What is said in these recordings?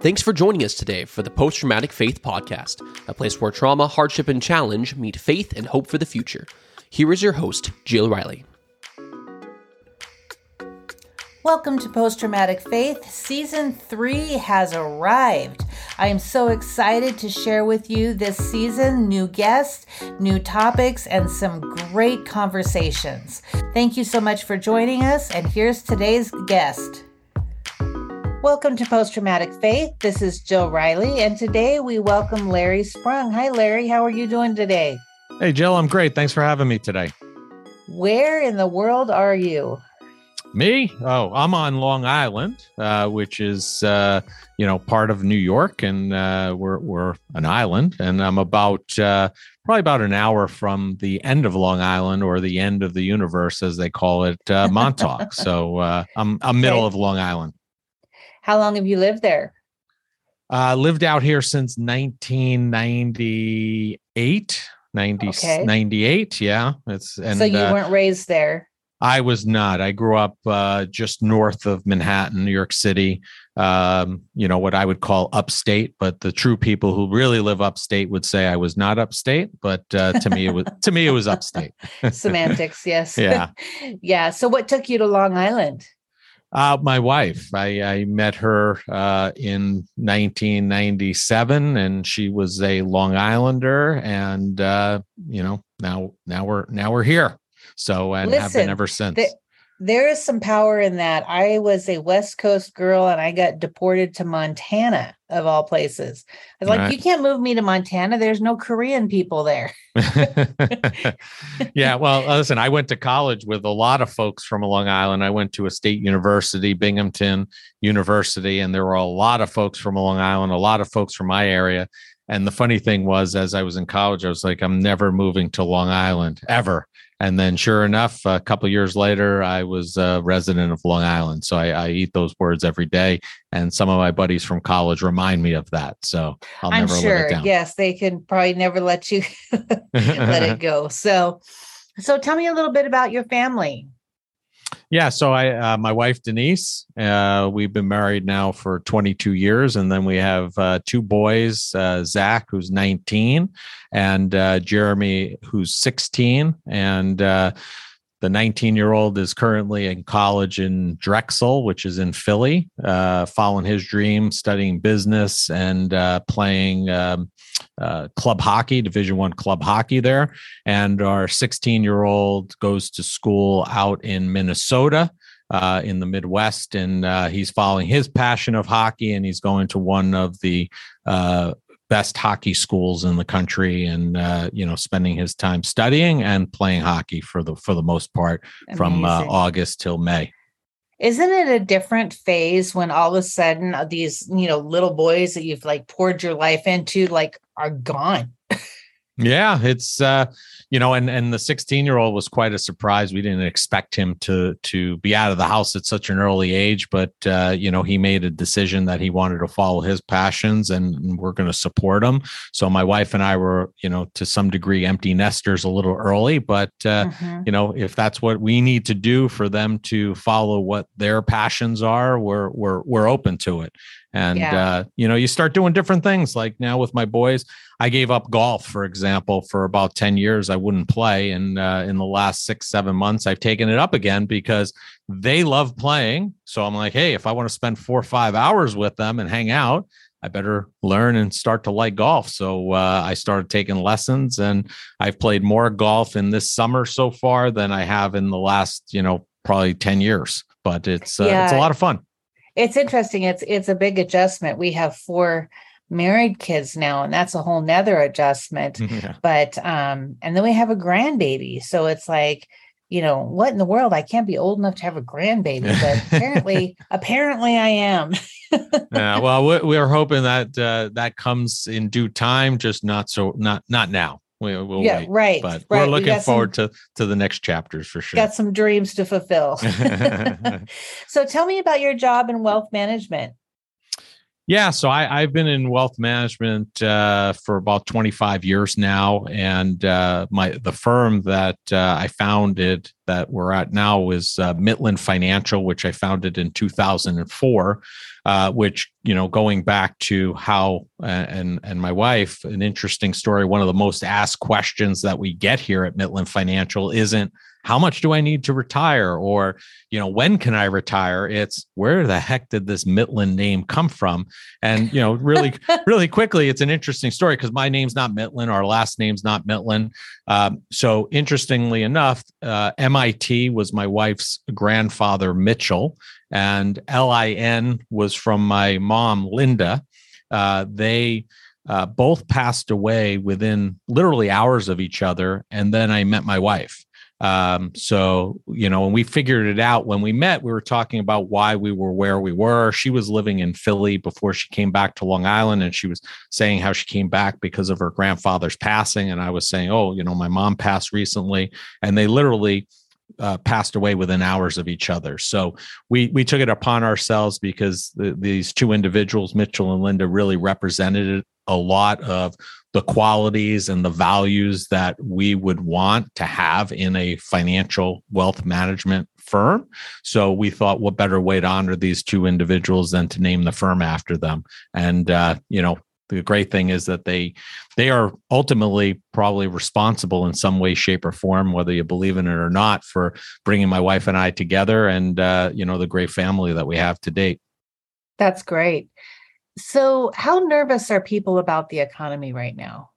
Thanks for joining us today for the Post Traumatic Faith Podcast, a place where trauma, hardship, and challenge meet faith and hope for the future. Here is your host, Jill Riley. Welcome to Post Traumatic Faith. Season 3 has arrived. I am so excited to share with you this season new guests, new topics, and some great conversations. Thank you so much for joining us, and here's today's guest. Welcome to Post Traumatic Faith. This is Jill Riley, and today we welcome Larry Sprung. Hi, Larry. How are you doing today? Hey, Jill. I'm great. Thanks for having me today. Where in the world are you? Me? Oh, I'm on Long Island, uh, which is uh, you know part of New York, and uh, we're we're an island, and I'm about uh, probably about an hour from the end of Long Island or the end of the universe, as they call it, uh, Montauk. so uh, I'm I'm middle okay. of Long Island. How long have you lived there? Uh, lived out here since 1998. 90, okay. 98 yeah it's and so you uh, weren't raised there I was not. I grew up uh, just north of Manhattan, New York City. Um, you know what I would call upstate, but the true people who really live upstate would say I was not upstate. But uh, to me, it was to me it was upstate. Semantics, yes. Yeah, yeah. So, what took you to Long Island? Uh, my wife. I, I met her uh, in 1997, and she was a Long Islander, and uh, you know now now we're now we're here. So and Listen, have been ever since. The, there is some power in that. I was a West Coast girl and I got deported to Montana, of all places. I was like, right. you can't move me to Montana. There's no Korean people there. yeah. Well, uh, listen, I went to college with a lot of folks from Long Island. I went to a state university, Binghamton University, and there were a lot of folks from Long Island, a lot of folks from my area. And the funny thing was, as I was in college, I was like, I'm never moving to Long Island ever. And then, sure enough, a couple years later, I was a resident of Long Island. So I, I, eat those words every day. And some of my buddies from college remind me of that. So I'll I'm never sure, let it down. Yes, they can probably never let you let it go. So, so tell me a little bit about your family. Yeah, so I, uh, my wife Denise, uh, we've been married now for 22 years, and then we have uh, two boys, uh, Zach, who's 19, and uh, Jeremy, who's 16, and uh, the 19 year old is currently in college in Drexel, which is in Philly, uh, following his dream, studying business and uh, playing um, uh, club hockey, Division One club hockey there. And our 16 year old goes to school out in Minnesota. Uh, in the Midwest, and uh, he's following his passion of hockey, and he's going to one of the uh, best hockey schools in the country and uh, you know spending his time studying and playing hockey for the for the most part Amazing. from uh, august till may isn't it a different phase when all of a sudden uh, these you know little boys that you've like poured your life into like are gone yeah it's uh you know, and and the 16 year old was quite a surprise. We didn't expect him to to be out of the house at such an early age, but uh, you know, he made a decision that he wanted to follow his passions, and we're going to support him. So my wife and I were, you know, to some degree, empty nesters a little early, but uh, mm-hmm. you know, if that's what we need to do for them to follow what their passions are, we're we're we're open to it and yeah. uh, you know you start doing different things like now with my boys i gave up golf for example for about 10 years i wouldn't play and uh, in the last six seven months i've taken it up again because they love playing so i'm like hey if i want to spend four or five hours with them and hang out i better learn and start to like golf so uh, i started taking lessons and i've played more golf in this summer so far than i have in the last you know probably 10 years but it's yeah. Uh, it's a lot of fun it's interesting. It's it's a big adjustment. We have four married kids now, and that's a whole nother adjustment. Yeah. But um, and then we have a grandbaby. So it's like, you know, what in the world? I can't be old enough to have a grandbaby, but apparently, apparently I am. yeah, well, we're hoping that uh, that comes in due time, just not so not not now. We, will yeah, wait. right. But right. we're looking forward some, to to the next chapters for sure. Got some dreams to fulfill. so tell me about your job in wealth management. Yeah, so I, have been in wealth management uh, for about 25 years now, and uh, my the firm that uh, I founded that we're at now is uh, Mitlin Financial, which I founded in 2004. Uh, which you know, going back to how and and my wife, an interesting story. One of the most asked questions that we get here at Mitlin Financial isn't how much do I need to retire? Or, you know, when can I retire? It's where the heck did this Mitlin name come from? And, you know, really, really quickly, it's an interesting story because my name's not Mitlin, our last name's not Mitlin. Um, so, interestingly enough, uh, MIT was my wife's grandfather, Mitchell, and LIN was from my mom, Linda. Uh, they, uh, both passed away within literally hours of each other. And then I met my wife. Um, so, you know, when we figured it out when we met, we were talking about why we were where we were. She was living in Philly before she came back to Long Island, and she was saying how she came back because of her grandfather's passing. And I was saying, oh, you know, my mom passed recently, and they literally uh, passed away within hours of each other. So we we took it upon ourselves because the, these two individuals, Mitchell and Linda, really represented a lot of the qualities and the values that we would want to have in a financial wealth management firm. So we thought, what better way to honor these two individuals than to name the firm after them? And uh, you know, the great thing is that they they are ultimately probably responsible in some way shape or form whether you believe in it or not for bringing my wife and i together and uh, you know the great family that we have to date that's great so, how nervous are people about the economy right now?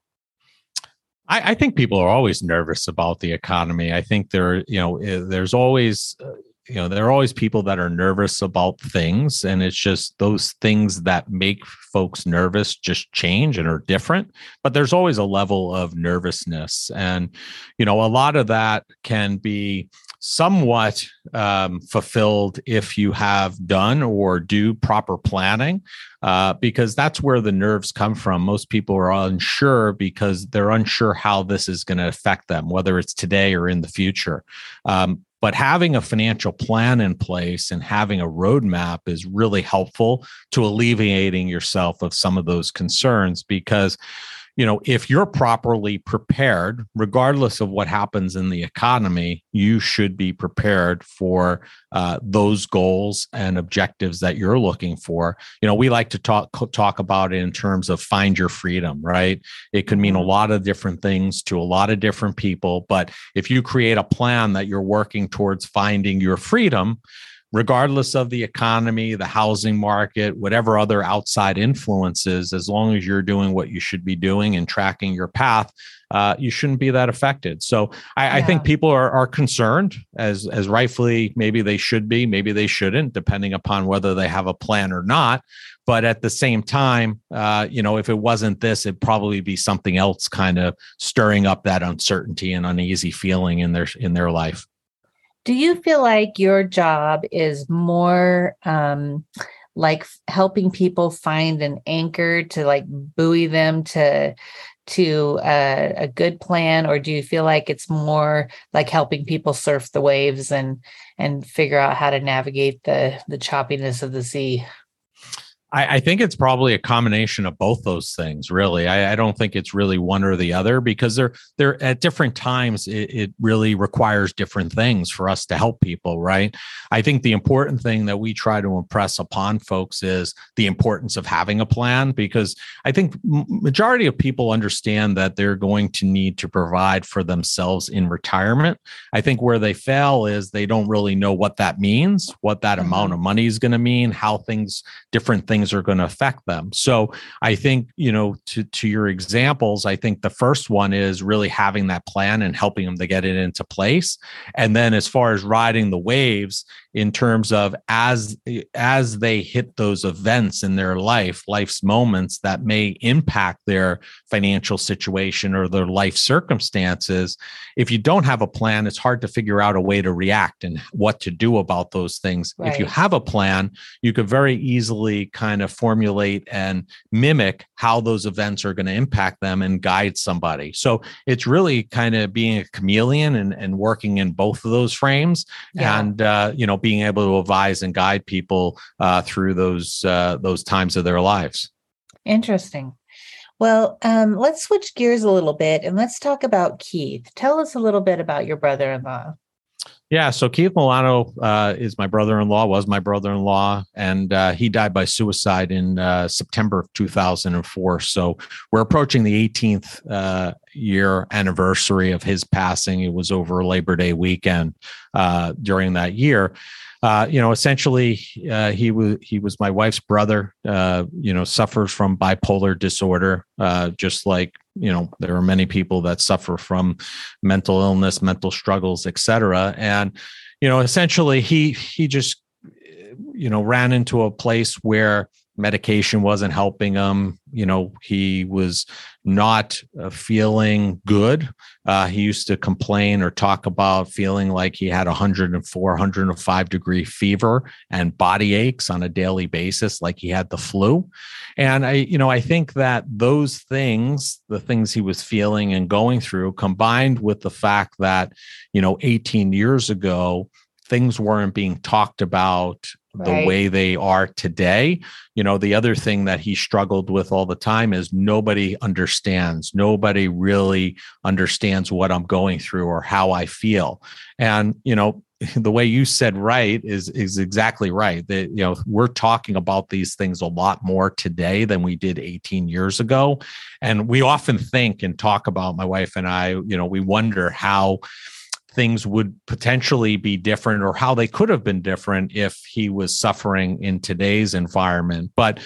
I, I think people are always nervous about the economy. I think there, you know, eh, there's always, uh, you know, there are always people that are nervous about things, and it's just those things that make folks nervous just change and are different. But there's always a level of nervousness, and you know, a lot of that can be somewhat um, fulfilled if you have done or do proper planning, uh, because that's where the nerves come from. Most people are unsure because they're unsure how this is going to affect them, whether it's today or in the future. Um, but having a financial plan in place and having a roadmap is really helpful to alleviating yourself of some of those concerns because you know, if you're properly prepared, regardless of what happens in the economy, you should be prepared for uh, those goals and objectives that you're looking for. You know, we like to talk talk about it in terms of find your freedom, right? It can mean a mm-hmm. lot of different things to a lot of different people, but if you create a plan that you're working towards finding your freedom, regardless of the economy, the housing market, whatever other outside influences, as long as you're doing what you should be doing and tracking your path, uh, you shouldn't be that affected. So I, yeah. I, think people are, are concerned, as as rightfully maybe they should be, maybe they shouldn't, depending upon whether they have a plan or not. But at the same time, uh, you know, if it wasn't this, it'd probably be something else, kind of stirring up that uncertainty and uneasy feeling in their in their life do you feel like your job is more um, like helping people find an anchor to like buoy them to to a, a, good plan? Or do you feel like it's more like helping people surf the waves and and figure out how to navigate the the choppiness of the sea I, I, think it's probably a combination of both those things. Really, I, I, don't think it's really one or the other because they're they're at different times. It, it, really requires different things for us to help people. Right. I think the important thing that we try to impress upon folks is the importance of having a plan because I think majority of people understand that they're going to need to provide for themselves in retirement. I think where they fail is they don't really know what that means, what that mm-hmm. amount of money is going to mean, how things different things things are going to affect them. So I think, you know, to, to your examples, I think the first one is really having that plan and helping them to get it into place. And then as far as riding the waves, in terms of as as they hit those events in their life life's moments that may impact their financial situation or their life circumstances if you don't have a plan it's hard to figure out a way to react and what to do about those things right. if you have a plan you could very easily kind of formulate and mimic how those events are going to impact them and guide somebody so it's really kind of being a chameleon and, and working in both of those frames yeah. and uh, you know being able to advise and guide people uh, through those uh, those times of their lives. Interesting. Well, um, let's switch gears a little bit and let's talk about Keith. Tell us a little bit about your brother in law. Yeah, so Keith Milano uh, is my brother-in-law, was my brother-in-law, and uh, he died by suicide in uh, September of 2004. So we're approaching the 18th uh, year anniversary of his passing. It was over Labor Day weekend uh, during that year. Uh, you know, essentially, uh, he was he was my wife's brother. Uh, you know, suffers from bipolar disorder, uh, just like you know there are many people that suffer from mental illness, mental struggles, etc. And you know, essentially, he he just you know ran into a place where medication wasn't helping him. You know, he was not uh, feeling good. Uh, he used to complain or talk about feeling like he had 104, 105 degree fever and body aches on a daily basis, like he had the flu. And I, you know, I think that those things, the things he was feeling and going through, combined with the fact that, you know, 18 years ago, things weren't being talked about right. the way they are today. You know, the other thing that he struggled with all the time is nobody understands. Nobody really understands what I'm going through or how I feel. And, you know, the way you said right is is exactly right that you know we're talking about these things a lot more today than we did 18 years ago and we often think and talk about my wife and I you know we wonder how things would potentially be different or how they could have been different if he was suffering in today's environment. But,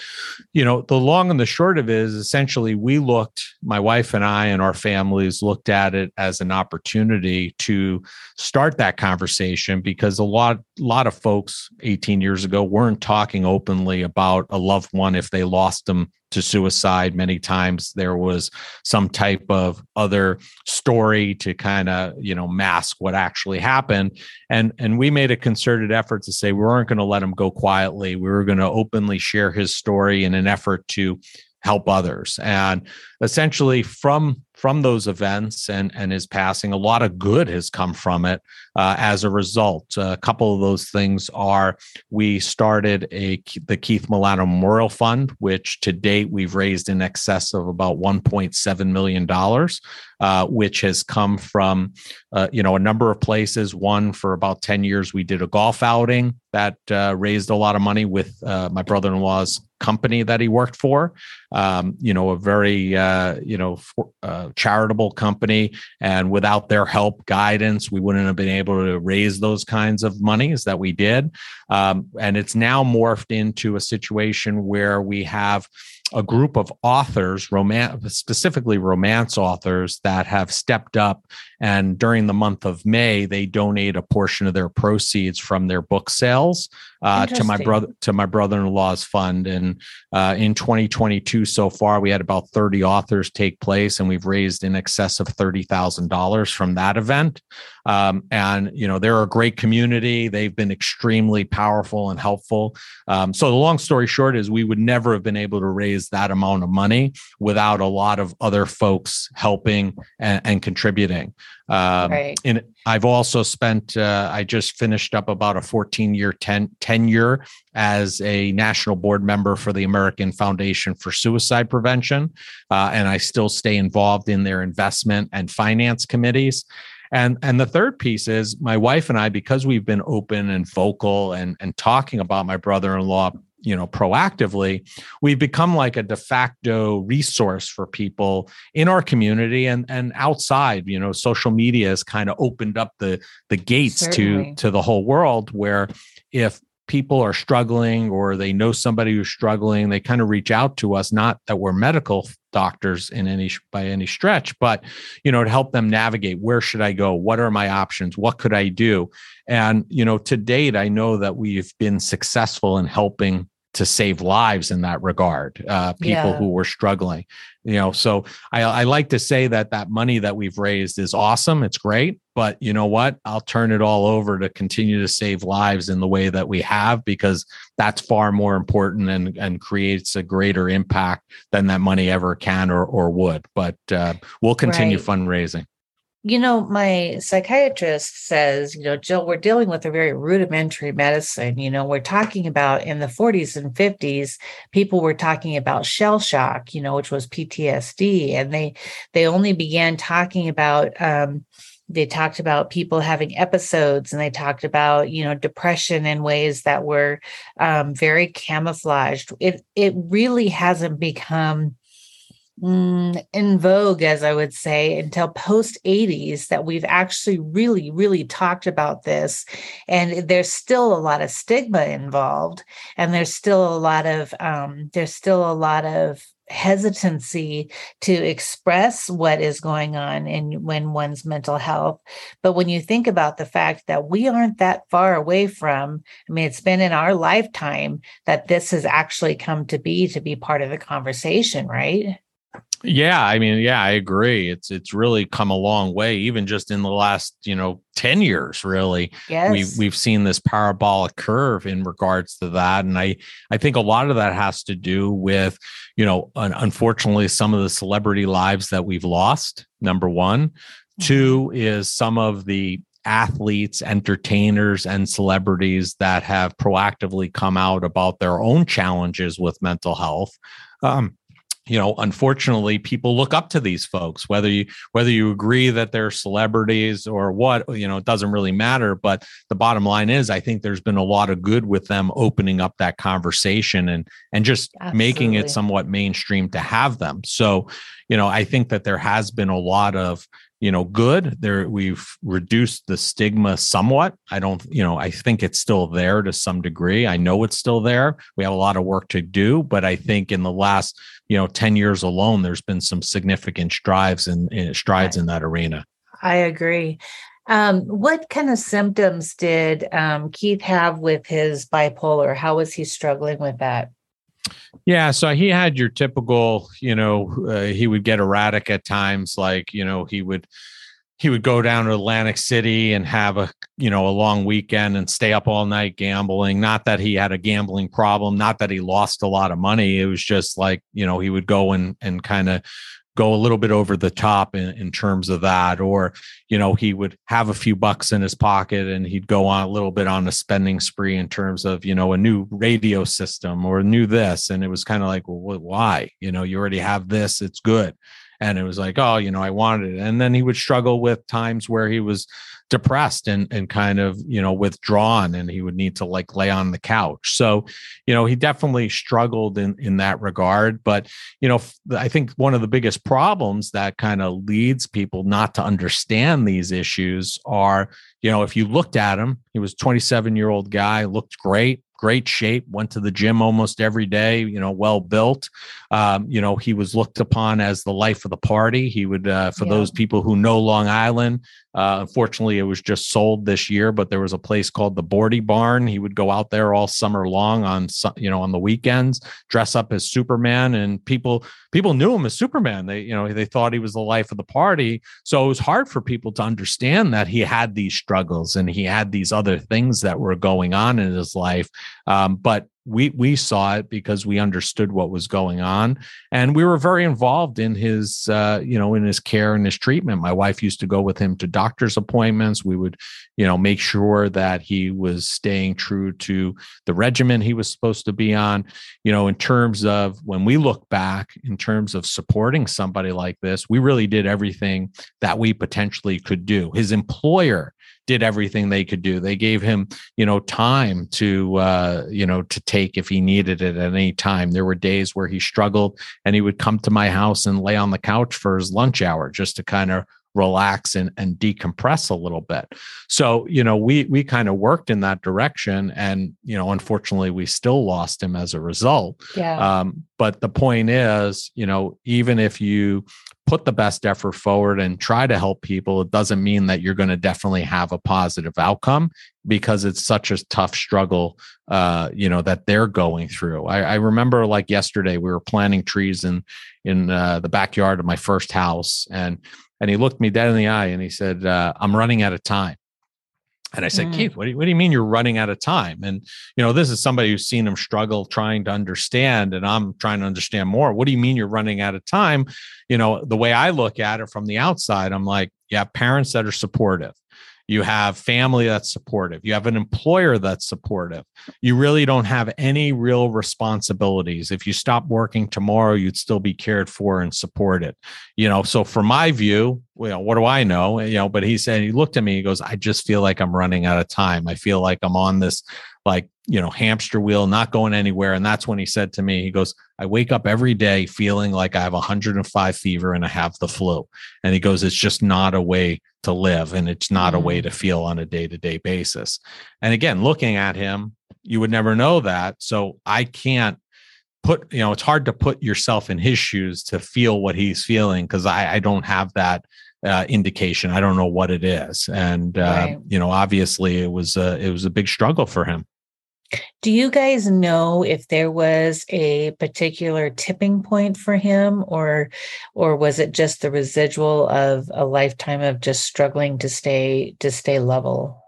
you know, the long and the short of it is essentially we looked, my wife and I and our families looked at it as an opportunity to start that conversation because a lot, lot of folks 18 years ago weren't talking openly about a loved one if they lost them to suicide. Many times there was some type of other story to kind of, you know, mask what actually happened. And and we made a concerted effort to say we weren't going to let him go quietly. We were going to openly share his story in an effort to help others. And essentially from from those events and and his passing, a lot of good has come from it uh, as a result. a couple of those things are we started a the Keith Milano Memorial Fund, which to date we've raised in excess of about 1.7 million dollars, uh, which has come from uh, you know a number of places. One for about 10 years we did a golf outing that uh, raised a lot of money with uh, my brother-in-law's company that he worked for. Um, you know, a very uh, you know for, uh, charitable company, and without their help, guidance, we wouldn't have been able to raise those kinds of monies that we did. Um, and it's now morphed into a situation where we have a group of authors, romance, specifically romance authors, that have stepped up. And during the month of May, they donate a portion of their proceeds from their book sales uh, to my brother to my brother-in-law's fund. And uh, in 2022, so far, we had about 30 authors take place, and we've raised in excess of thirty thousand dollars from that event. Um, and you know, they're a great community. They've been extremely powerful and helpful. Um, so the long story short is, we would never have been able to raise that amount of money without a lot of other folks helping and, and contributing. Um, right. And I've also spent, uh, I just finished up about a 14 year ten, tenure as a national board member for the American Foundation for Suicide Prevention. Uh, and I still stay involved in their investment and finance committees. And, and the third piece is my wife and I, because we've been open and vocal and, and talking about my brother in law you know proactively we've become like a de facto resource for people in our community and and outside you know social media has kind of opened up the the gates Certainly. to to the whole world where if people are struggling or they know somebody who's struggling they kind of reach out to us not that we're medical doctors in any by any stretch but you know to help them navigate where should i go? What are my options? What could i do? And you know to date i know that we've been successful in helping to save lives in that regard uh, people yeah. who were struggling you know so I, I like to say that that money that we've raised is awesome it's great but you know what i'll turn it all over to continue to save lives in the way that we have because that's far more important and and creates a greater impact than that money ever can or or would but uh, we'll continue right. fundraising you know, my psychiatrist says, you know, Jill, we're dealing with a very rudimentary medicine. You know, we're talking about in the 40s and 50s, people were talking about shell shock, you know, which was PTSD, and they they only began talking about um, they talked about people having episodes and they talked about you know depression in ways that were um, very camouflaged it it really hasn't become in vogue, as I would say, until post 80s that we've actually really, really talked about this. And there's still a lot of stigma involved, and there's still a lot of um, there's still a lot of hesitancy to express what is going on in when one's mental health but when you think about the fact that we aren't that far away from i mean it's been in our lifetime that this has actually come to be to be part of the conversation right yeah, I mean, yeah, I agree. It's it's really come a long way, even just in the last, you know, 10 years, really. Yes. We've we've seen this parabolic curve in regards to that. And I I think a lot of that has to do with, you know, unfortunately, some of the celebrity lives that we've lost, number one. Mm-hmm. Two is some of the athletes, entertainers, and celebrities that have proactively come out about their own challenges with mental health. Um, you know unfortunately people look up to these folks whether you whether you agree that they're celebrities or what you know it doesn't really matter but the bottom line is i think there's been a lot of good with them opening up that conversation and and just Absolutely. making it somewhat mainstream to have them so you know i think that there has been a lot of you know good. There we've reduced the stigma somewhat. I don't you know i think it's still there to some degree. I know it's still there. We have a lot of work to do but i think in the last you know 10 years alone there's been some significant strides and strides in that arena. I agree. Um, what kind of symptoms did um, keith have with his bipolar? How was he struggling with that yeah, so he had your typical, you know, uh, he would get erratic at times like, you know, he would he would go down to Atlantic City and have a, you know, a long weekend and stay up all night gambling. Not that he had a gambling problem, not that he lost a lot of money. It was just like, you know, he would go and and kind of go a little bit over the top in, in terms of that or you know he would have a few bucks in his pocket and he'd go on a little bit on a spending spree in terms of you know a new radio system or new this. And it was kind of like well why? You know you already have this it's good and it was like oh you know i wanted it. And then he would struggle with times where he was depressed and and kind of you know withdrawn and he would need to like lay on the couch. So you know he definitely struggled in in that regard. But you know i think one of the biggest problems that kind of leads people not to understand these issues are you know if you looked at him he was 27 year old guy looked great great shape, went to the gym almost every day, you know, well built. Um, you know, he was looked upon as the life of the party. He would, uh, for yeah. those people who know Long Island, uh, unfortunately, it was just sold this year, but there was a place called the Boardy Barn. He would go out there all summer long on, you know, on the weekends, dress up as Superman, and people people knew him as Superman. They, you know, they thought he was the life of the party. So it was hard for people to understand that he had these struggles and he had these other things that were going on in his life. Um, but we we saw it because we understood what was going on. And we were very involved in his uh, you know in his care and his treatment. My wife used to go with him to doctor's appointments. We would you know make sure that he was staying true to the regimen he was supposed to be on. You know in terms of when we look back in terms of supporting somebody like this we really did everything that we potentially could do. His employer did everything they could do. They gave him, you know, time to, uh, you know, to take if he needed it at any time. There were days where he struggled and he would come to my house and lay on the couch for his lunch hour just to kind of relax and, and decompress a little bit. So, you know, we we kind of worked in that direction and, you know, unfortunately we still lost him as a result. Yeah. Um, but the point is, you know, even if you put the best effort forward and try to help people, it doesn't mean that you're going to definitely have a positive outcome because it's such a tough struggle, uh, you know, that they're going through. I, I, remember like yesterday, we were planting trees in in uh, the backyard of my first house, and and he looked me dead in the eye and he said, uh, "I'm running out of time." And I said, mm. Keith, what do, you, what do you mean you're running out of time? And, you know, this is somebody who's seen him struggle trying to understand, and I'm trying to understand more. What do you mean you're running out of time? You know, the way I look at it from the outside, I'm like, yeah, parents that are supportive you have family that's supportive. You have an employer that's supportive. You really don't have any real responsibilities. If you stop working tomorrow you'd still be cared for and supported. You know so from my view you know what do i know? You know but he said he looked at me he goes i just feel like i'm running out of time. I feel like i'm on this like you know hamster wheel not going anywhere. And that's when he said to me he goes i wake up every day feeling like i have 105 fever and i have the flu. And he goes it's just not a way to live and it's not mm. a way mm. to feel on a day-to-day basis and again looking at him you would never know that so i can't put you know it's hard to put yourself in his shoes to feel what he's feeling because I, I don't have that uh, indication i don't know what it is and uh, right. you know obviously it was a, it was a big struggle for him do you guys know if there was a particular tipping point for him or or was it just the residual of a lifetime of just struggling to stay to stay level?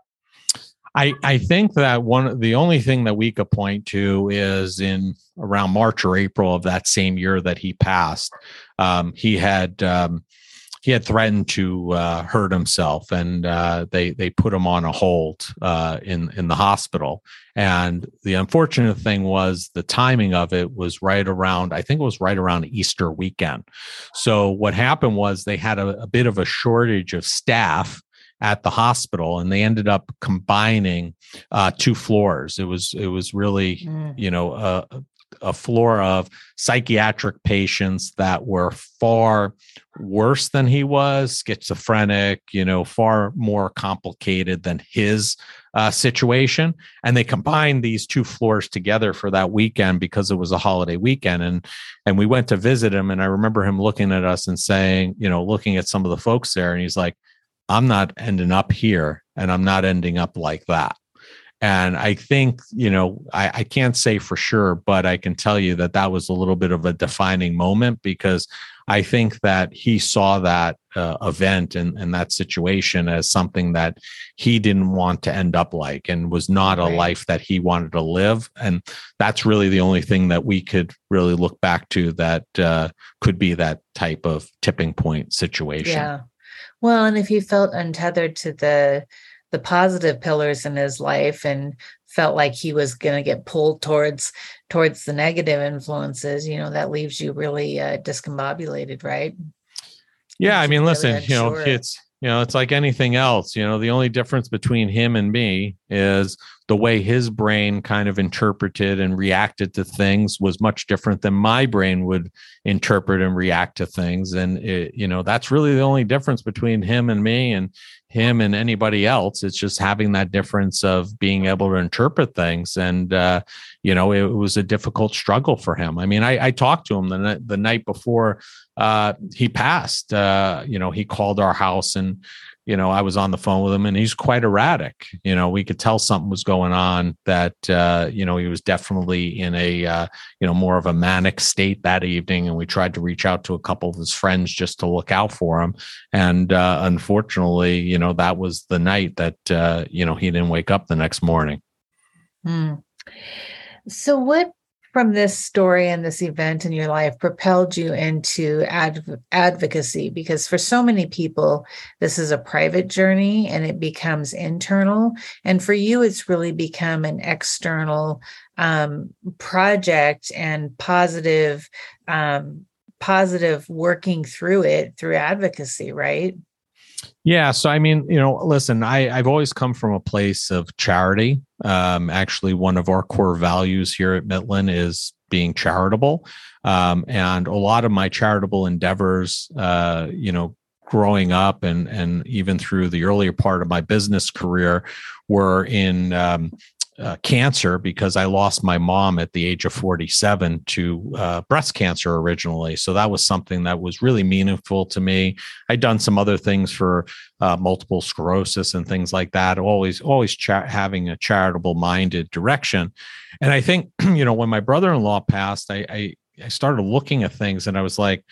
I, I think that one the only thing that we could point to is in around March or April of that same year that he passed, um, he had um, he had threatened to uh, hurt himself, and uh, they they put him on a hold uh, in in the hospital. And the unfortunate thing was the timing of it was right around I think it was right around Easter weekend. So what happened was they had a, a bit of a shortage of staff at the hospital and they ended up combining uh, two floors it was it was really mm. you know a, a floor of psychiatric patients that were far worse than he was, schizophrenic, you know, far more complicated than his uh, situation. And they combined these two floors together for that weekend because it was a holiday weekend. And and we went to visit him, and I remember him looking at us and saying, you know, looking at some of the folks there, and he's like, "I'm not ending up here, and I'm not ending up like that." And I think, you know, I, I, can't say for sure, but I can tell you that that was a little bit of a defining moment because I think that he saw that uh, event and, and that situation as something that he didn't want to end up like and was not a right. life that he wanted to live. And that's really the only thing that we could really look back to that uh, could be that type of tipping point situation. Yeah. Well, and if he felt untethered to the the positive pillars in his life and felt like he was going to get pulled towards towards the negative influences you know that leaves you really uh, discombobulated right? Yeah i mean listen you know it's you know it's like anything else you know the only difference between him and me is the way his brain kind of interpreted and reacted to things was much different than my brain would interpret and react to things. And it, you know that's really the only difference between him and me and him and anybody else. It's just having that difference of being able to interpret things. And uh, you know it, was a difficult struggle for him. I mean i, I talked to him the, the night before uh, he passed. Uh, you know he called our house and you know, I was on the phone with him and he's quite erratic. You know, we could tell something was going on that, uh, you know, he was definitely in a, uh, you know, more of a manic state that evening. And we tried to reach out to a couple of his friends just to look out for him. And uh, unfortunately, you know, that was the night that, uh, you know, he didn't wake up the next morning. Hmm. So, what from this story and this event in your life propelled you into adv- advocacy because for so many people this is a private journey and it becomes internal and for you it's really become an external um, project and positive um, positive working through it through advocacy right yeah. So, I mean, you know, listen, I, I've always come from a place of charity. Um, actually, one of our core values here at Mitlin is being charitable. Um, and a lot of my charitable endeavors, uh, you know, growing up and and even through the earlier part of my business career were in um, uh, cancer because I lost my mom at the age of 47 to uh, breast cancer originally. So that was something that was really meaningful to me. I'd done some other things for uh, multiple sclerosis and things like that. Always, always having a charitable minded direction. And I think, you know, when my brother in law passed, I, I, I started looking at things and I was like,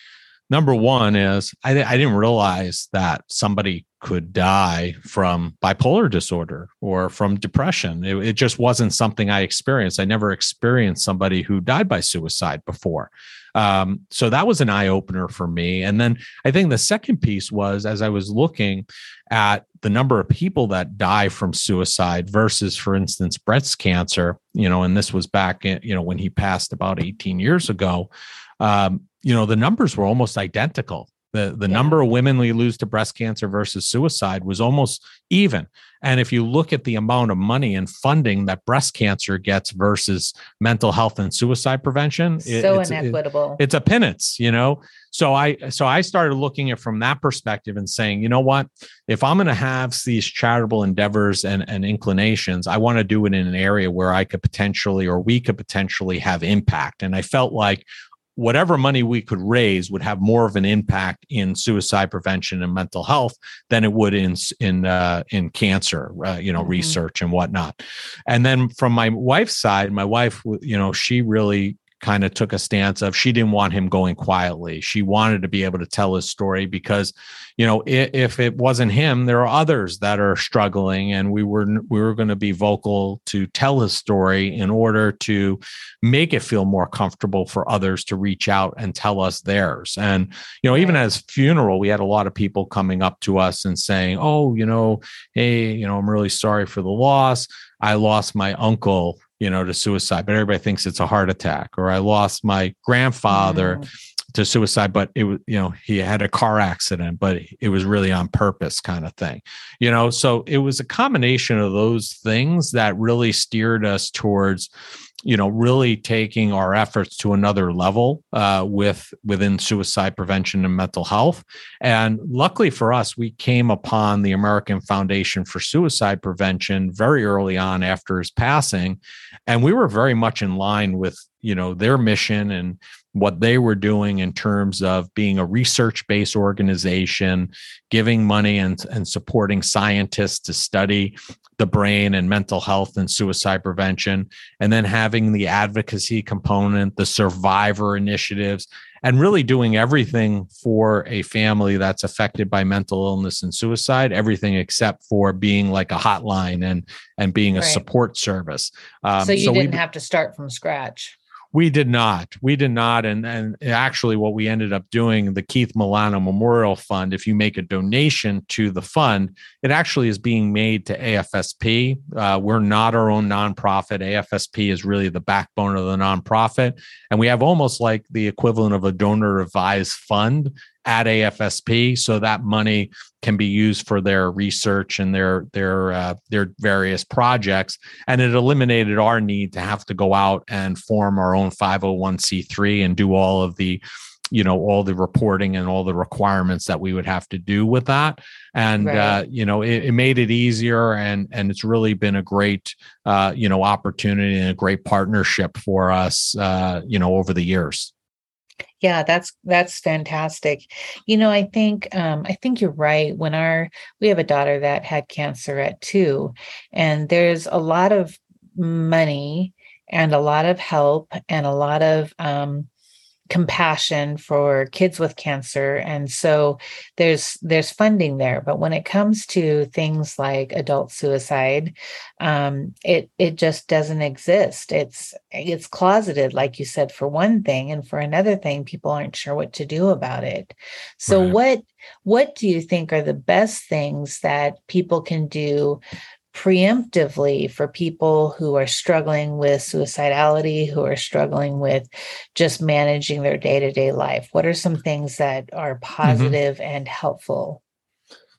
number one is I, I didn't realize that somebody could die from bipolar disorder or from depression. It, it, just wasn't something I experienced. I never experienced somebody who died by suicide before. Um, so that was an eye opener for me. And then I think the second piece was as I was looking at the number of people that die from suicide versus, for instance, breast cancer, you know, and this was back, in, you know, when he passed about 18 years ago. Um, you know, the numbers were almost identical the the yeah. number of women we lose to breast cancer versus suicide was almost even. And if you look at the amount of money and funding that breast cancer gets versus mental health and suicide prevention, so it's, inequitable. It, it's a pittance, you know. So I so I started looking at from that perspective and saying, you know what, if I'm going to have these charitable endeavors and, and inclinations, I want to do it in an area where I could potentially or we could potentially have impact. And I felt like whatever money we could raise would have more of an impact in suicide prevention and mental health than it would in in uh, in cancer, uh, you know, mm-hmm. research and whatnot. And then from my wife's side, my wife, you know, she really kind of took a stance of she didn't want him going quietly. She wanted to be able to tell his story because, you know, if, if it wasn't him, there are others that are struggling, and we were we were going to be vocal to tell his story in order to make it feel more comfortable for others to reach out and tell us theirs. And you know, even as funeral, we had a lot of people coming up to us and saying, "Oh, you know, hey, you know, I'm really sorry for the loss." I lost my uncle you know, to suicide, but everybody thinks it's a heart attack. Or I lost my grandfather mm. to suicide, but it was, you know, he had a car accident, but it was really on purpose kind of thing. You know, so it was a combination of those things that really steered us towards you know really taking our efforts to another level uh, with within suicide prevention and mental health. And luckily for us we came upon the american foundation for suicide prevention very early on after his passing and we were very much in line with you know their mission and what they were doing in terms of being a research based organization, giving money and, and supporting scientists to study the brain and mental health and suicide prevention, and then having the advocacy component, the survivor initiatives, and really doing everything for a family that's affected by mental illness and suicide, everything except for being like a hotline and and being a right. support service. Um, so you so didn't we, have to start from scratch. We did not. We did not. And and actually, what we ended up doing, the Keith Milano Memorial Fund, if you make a donation to the fund, it actually is being made to AFSP. Uh, we're not our own nonprofit. AFSP is really the backbone of the nonprofit, and we have almost like the equivalent of a donor advised fund at AFSP, so that money can be used for their research and their their uh, their various projects. And it eliminated our need to have to go out and form our own 501c3 and do all of the you know all the reporting and all the requirements that we would have to do with that and right. uh, you know it, it, made it easier and and it's really been a great uh, you know opportunity and a great partnership for us uh, you know over the years yeah that's that's fantastic. You know i think um i think you're right when our we have a daughter that had cancer at two and there's a lot of money and a lot of help and a lot of um compassion for kids with cancer and so there's there's funding there. But when it comes to things like adult suicide um, it it just doesn't exist. It's it's closeted like you said for one thing and for another thing people aren't sure what to do about it. So right. what what do you think are the best things that people can do preemptively for people who are struggling with suicidality, who are struggling with just managing their day to day life? What are some things that are mm-hmm. positive mm-hmm. and helpful?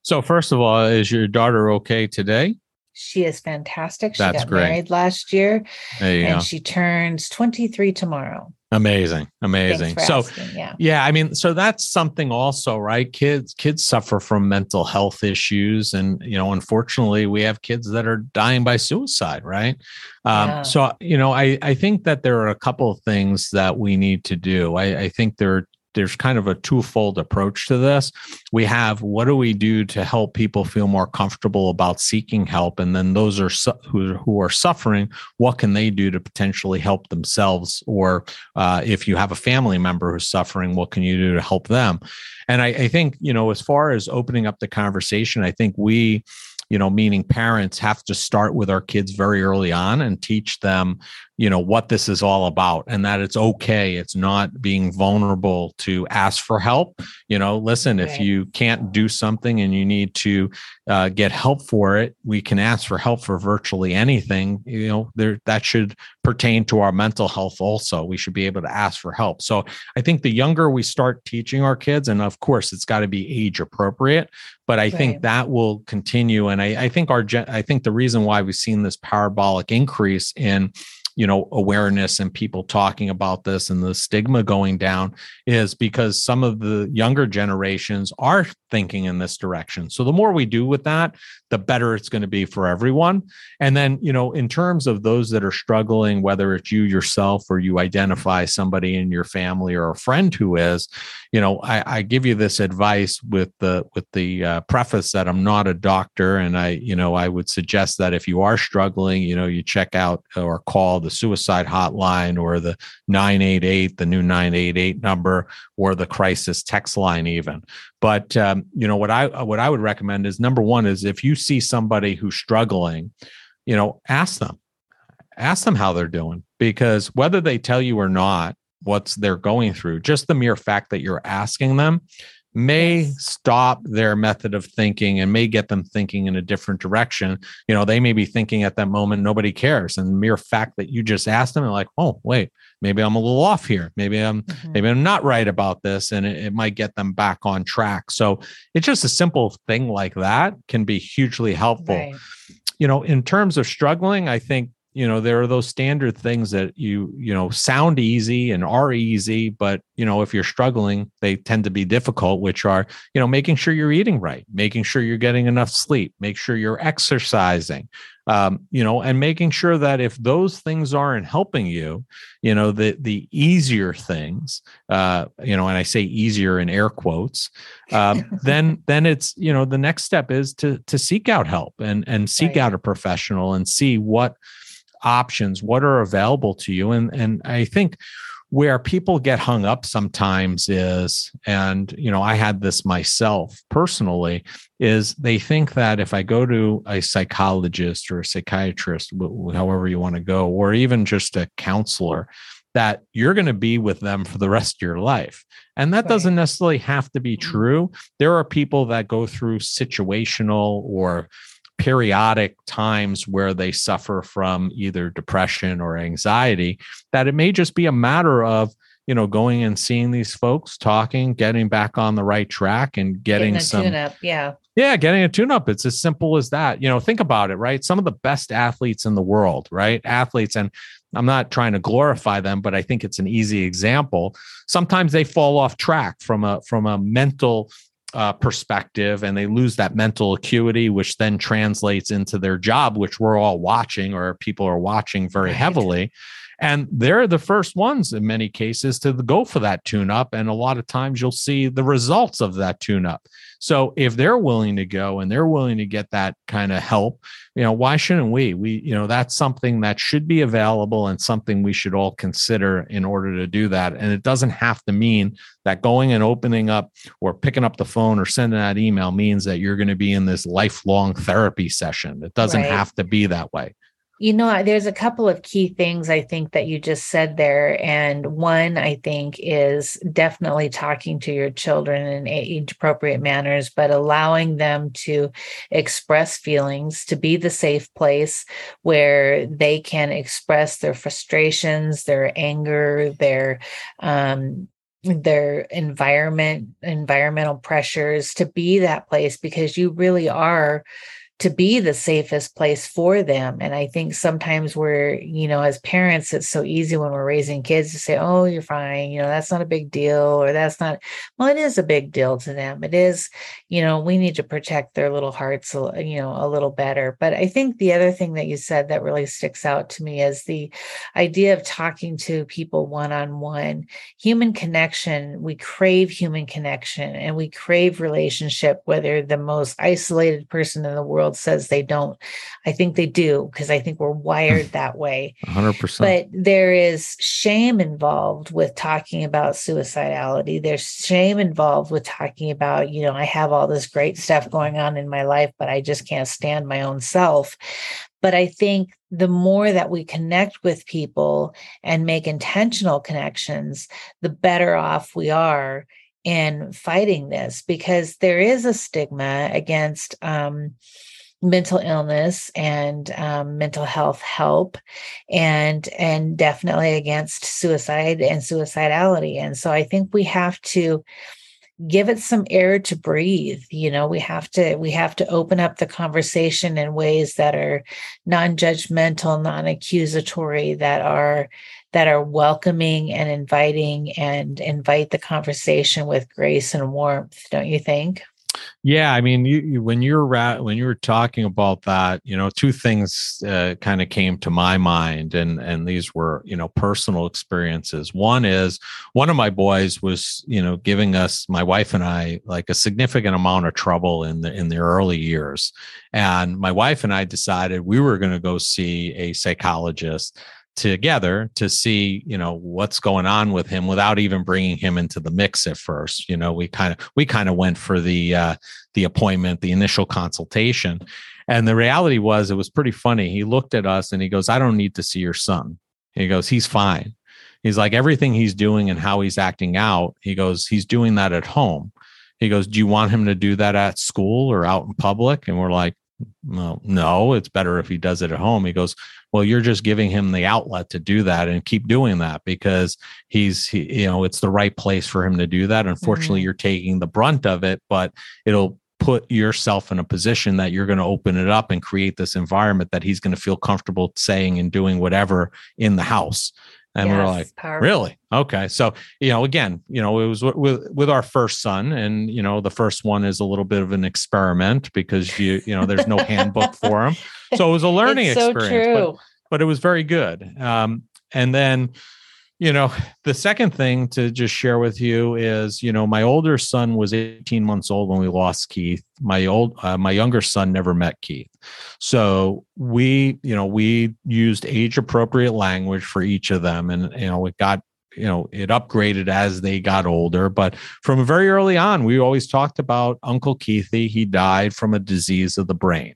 So, first of all, is your daughter okay today? She is fantastic. She That's got great. married last year and go. she turns 23 tomorrow. Amazing. Amazing. So asking, yeah. yeah, I mean, so that's something also, right? Kids kids suffer from mental health issues and you know, unfortunately, we have kids that are dying by suicide, right? Um, yeah. so you know, I I think that there are a couple of things that we need to do. I, I think there are there's kind of a twofold approach to this. We have what do we do to help people feel more comfortable about seeking help, and then those are su- who who are suffering. What can they do to potentially help themselves, or uh, if you have a family member who's suffering, what can you do to help them? And I, I think you know, as far as opening up the conversation, I think we you know, meaning parents have to start with our kids very early on and teach them, you know, what this is all about and that it's okay. It's not being vulnerable to ask for help. You know, listen, right. if you can't do something and you need to uh, get help for it, we can ask for help for virtually anything. You know, there that should pertain to our mental health also. We should be able to ask for help. So I think the younger we start teaching our kids, and of course, it's got to be age appropriate, but I right. think that will continue. And I, I think our, I think the reason why we've seen this parabolic increase in you know awareness and people talking about this and the stigma going down is because some of the younger generations are thinking in this direction. So the more we do with that the better it's going to be for everyone. And then you know in terms of those that are struggling whether it's you yourself or you identify somebody in your family or a friend who is you know i, I give you this advice with the with the uh, preface that i'm not a doctor. And i you know i would suggest that if you are struggling you know you check out or call the suicide hotline or the 988 the new 988 number or the crisis text line even. But um, you know what i what i would recommend is number one is if you see somebody who's struggling you know ask them. Ask them how they're doing because whether they tell you or not what's they're going through just the mere fact that you're asking them may stop their method of thinking and may get them thinking in a different direction. You know, they may be thinking at that moment, nobody cares. And the mere fact that you just asked them, they're like, oh, wait, maybe I'm a little off here. Maybe I'm mm-hmm. maybe I'm not right about this. And it, it might get them back on track. So it's just a simple thing like that can be hugely helpful. Right. You know, in terms of struggling, I think you know there are those standard things that you you know sound easy and are easy but you know if you're struggling they tend to be difficult which are you know making sure you're eating right making sure you're getting enough sleep make sure you're exercising um, you know and making sure that if those things aren't helping you you know the the easier things uh, you know and i say easier in air quotes um, then then it's you know the next step is to to seek out help and and seek right. out a professional and see what options what are available to you and and i think where people get hung up sometimes is and you know i had this myself personally is they think that if i go to a psychologist or a psychiatrist however you want to go or even just a counselor that you're going to be with them for the rest of your life and that right. doesn't necessarily have to be mm-hmm. true there are people that go through situational or periodic times where they suffer from either depression or anxiety that it may just be a matter of you know going and seeing these folks talking getting back on the right track and getting, getting some tune-up, yeah. Yeah getting a tune up it's as simple as that. You know think about it right? Some of the best athletes in the world right? Athletes and I'm not trying to glorify them, but I think it's an easy example. Sometimes they fall off track from a from a mental uh, perspective and they lose that mental acuity, which then translates into their job, which we're all watching or people are watching very right. heavily. And they're the first ones in many cases to go for that tune up. And a lot of times you'll see the results of that tune up. So if they're willing to go and they're willing to get that kind of help, you know, why shouldn't we? We, you know, that's something that should be available and something we should all consider in order to do that. And it doesn't have to mean that going and opening up or picking up the phone or sending that email means that you're going to be in this lifelong therapy session. It doesn't right. have to be that way. You know, there's a couple of key things I think that you just said there. And one, I think, is definitely talking to your children in age appropriate manners, but allowing them to express feelings, to be the safe place where they can express their frustrations, their anger, their, um, their environment environmental pressures to be that place because you really are to be the safest place for them. And I think sometimes we're, you know, as parents, it's so easy when we're raising kids to say, oh, you're fine. You know, that's not a big deal, or that's not, well, it is a big deal to them. It is, you know, we need to protect their little hearts, you know, a little better. But I think the other thing that you said that really sticks out to me is the idea of talking to people one on one, human connection. We crave human connection and we crave relationship, whether the most isolated person in the world world says they don't. I think they do because I think we're wired that way. 100%. But there is shame involved with talking about suicidality. There's shame involved with talking about, you know, I have all this great stuff going on in my life, but I just can't stand my own self. But I think the more that we connect with people and make intentional connections, the better off we are in fighting this because there is a stigma against um, mental illness and um, mental health help and and definitely against suicide and suicidality. And so i think we have to give it some air to breathe you know? We have to we have to open up the conversation in ways that are non-judgmental non-accusatory that are that are welcoming and inviting and invite the conversation with grace and warmth don't you think yeah, I mean, you, you, when you're ra- when you were talking about that, you know, two things uh, kind of came to my mind, and and these were you know personal experiences. One is one of my boys was you know giving us my wife and I like a significant amount of trouble in the in the early years, and my wife and I decided we were going to go see a psychologist together to see you know what's going on with him without even bringing him into the mix at first. You know we kind of we kind of went for the uh the appointment the initial consultation. And the reality was it was pretty funny. He looked at us and he goes i don't need to see your son. He goes he's fine. He's like everything he's doing and how he's acting out he goes he's doing that at home. He goes do you want him to do that at school or out in public? And we're like well, no, it's better if he does it at home. He goes, well, you're just giving him the outlet to do that and keep doing that because he's, he, you know, it's the right place for him to do that. Unfortunately, mm-hmm. you're taking the brunt of it, but it'll put yourself in a position that you're going to open it up and create this environment that he's going to feel comfortable saying and doing whatever in the house. And yes, we're like, powerful. really? Okay. So, you know, again, you know, it was with, with our first son and, you know, the first one is a little bit of an experiment because you, you know, there's no handbook for him. So it was a learning it's experience, so but, but, it was very good. Um, and then, you know, the second thing to just share with you is, you know, my older son was 18 months old when we lost Keith. My old, uh, my younger son never met Keith. So we, you know, we used age appropriate language for each of them. And, you know, it got, you know, it upgraded as they got older. But from very early on, we always talked about Uncle Keithy. He died from a disease of the brain.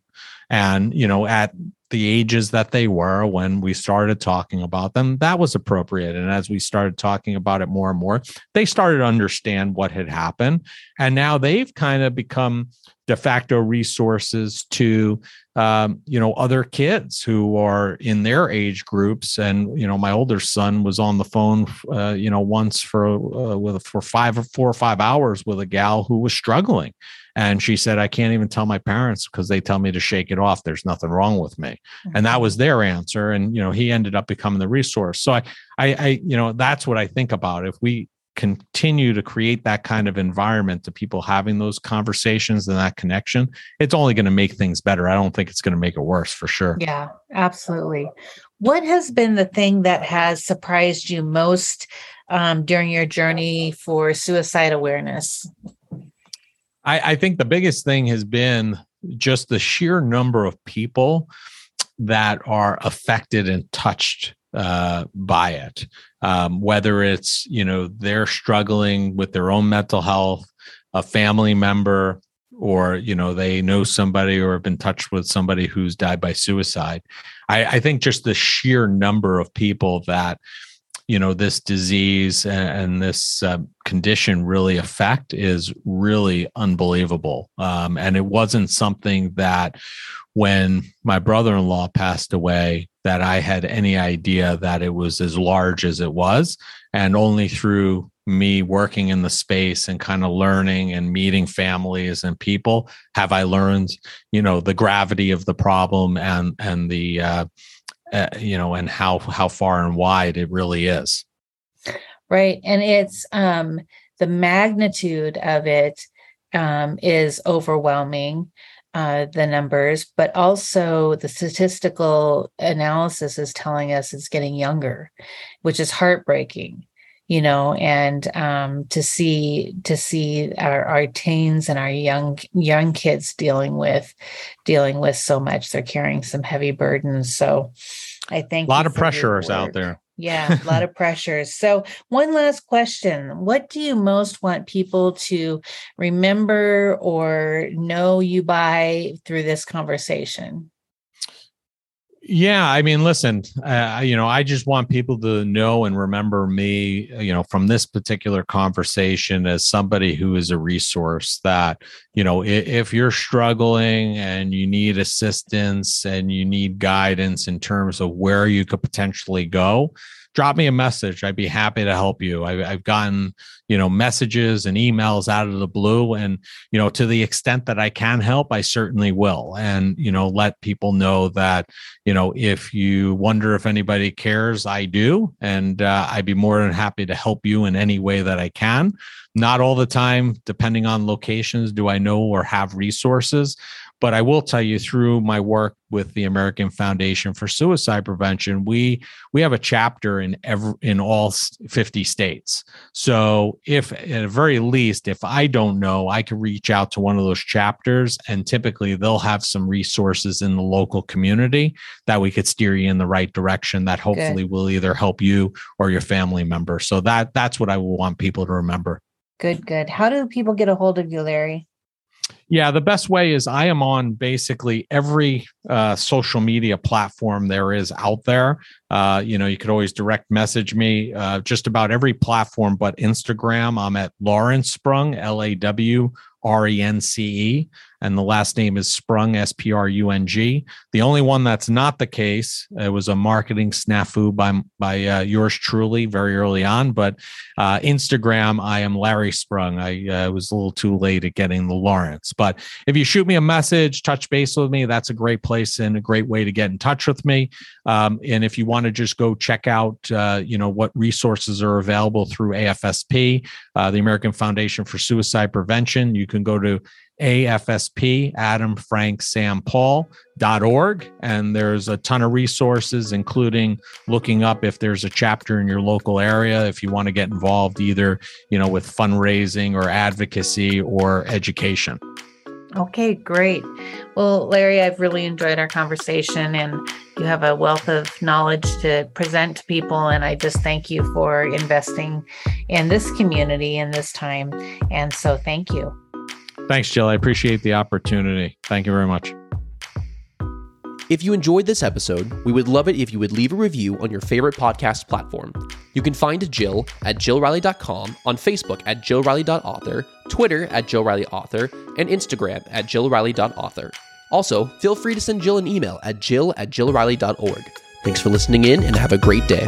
And, you know, at the ages that they were when we started talking about them, that was appropriate. And as we started talking about it more and more, they started to understand what had happened. And now they've kind of become de facto resources to um, you know other kids who are in their age groups and you know my older son was on the phone uh, you know once for uh, with for five or four or five hours with a gal who was struggling and she said, I can't even tell my parents because they tell me to shake it off. There's nothing wrong with me. Mm-hmm. And that was mm-hmm. their answer. And, you know, he ended up becoming the resource. So I, I, I, you know, that's what I think about. If we continue to create that kind of environment to people having those conversations and that connection, it's only going to make things better. I don't think it's going to make it worse for sure. Yeah, absolutely. What has been the thing that has surprised you most um, during your journey for suicide awareness? I, I think the biggest thing has been just the sheer number of people that are affected and touched uh, by it. Um, whether it's you know they're struggling with their own mental health, a family member, or you know they know somebody or have been touched with somebody who's died by suicide. I, I think just the sheer number of people that you know this disease and, this uh, condition really affect is really unbelievable. Um, and it wasn't something that when my brother-in-law passed away that i had any idea that it was as large as it was. And only through me working in the space and kind of learning and meeting families and people have i learned you know the gravity of the problem and and the uh, uh, you know and how how far and wide it really is. Right and it's um the magnitude of it um, is overwhelming uh, the numbers, but also the statistical analysis is telling us it's getting younger, which is heartbreaking you know and um, to see to see our, our teens and our young young kids dealing with dealing with so much. They're carrying some heavy burdens. So i think a lot of pressures out there. Yeah a lot of pressures so one last question. What do you most want people to remember or know you by through this conversation yeah, I mean, listen, uh, you know, I just want people to know and remember me, you know, from this particular conversation as somebody who is a resource that, you know, if, if you're struggling and you need assistance and you need guidance in terms of where you could potentially go, drop me a message. I'd be happy to help you. I, have gotten, you know, messages and emails out of the blue. And, you know, to the extent that I can help, I certainly will. And, you know, let people know that, you know, if you wonder if anybody cares, I do. And uh, I'd be more than happy to help you in any way that I can. Not all the time, depending on locations, do I know or have resources. But I will tell you through my work with the American Foundation for Suicide Prevention, we we have a chapter in every in all 50 states. So if at the very least, if I don't know, I can reach out to one of those chapters and typically they'll have some resources in the local community that we could steer you in the right direction that hopefully Good. will either help you or your family member. So that that's what I will want people to remember. Good, good. How do people get a hold of you, Larry? Yeah, the best way is I am on basically every uh, social media platform there is out there. Uh, you know, you could always direct message me uh, just about every platform, but Instagram, I'm at Lawrence Sprung, L A W R E N C E and the last name is Sprung, S P R U N G. The only one that's not the case, it was a marketing snafu by by uh, yours truly very early on. But uh, Instagram, I am Larry Sprung. I uh, was a little too late at getting the Lawrence. But if you shoot me a message, touch base with me, that's a great place and a great way to get in touch with me. Um, and if you want to just go check out, uh, you know, what resources are available through AFSP, uh, the American Foundation for Suicide Prevention, you can go to AFSP, Adam Frank Sam. And there's a ton of resources, including looking up if there's a chapter in your local area, if you want to get involved either, you know, with fundraising or advocacy or education. Okay, great. Well, Larry, I've really enjoyed our conversation and you have a wealth of knowledge to present to people. And I just thank you for investing in this community in this time. And so thank you. Thanks, Jill. I appreciate the opportunity. Thank you very much. If you enjoyed this episode, we would love it if you would leave a review on your favorite podcast platform. You can find Jill at jillriley.com, on Facebook at jillriley.author, Twitter at jillrileyauthor, and Instagram at jillriley.author. Also, feel free to send Jill an email at jill at jillriley.org. Thanks for listening in and have a great day.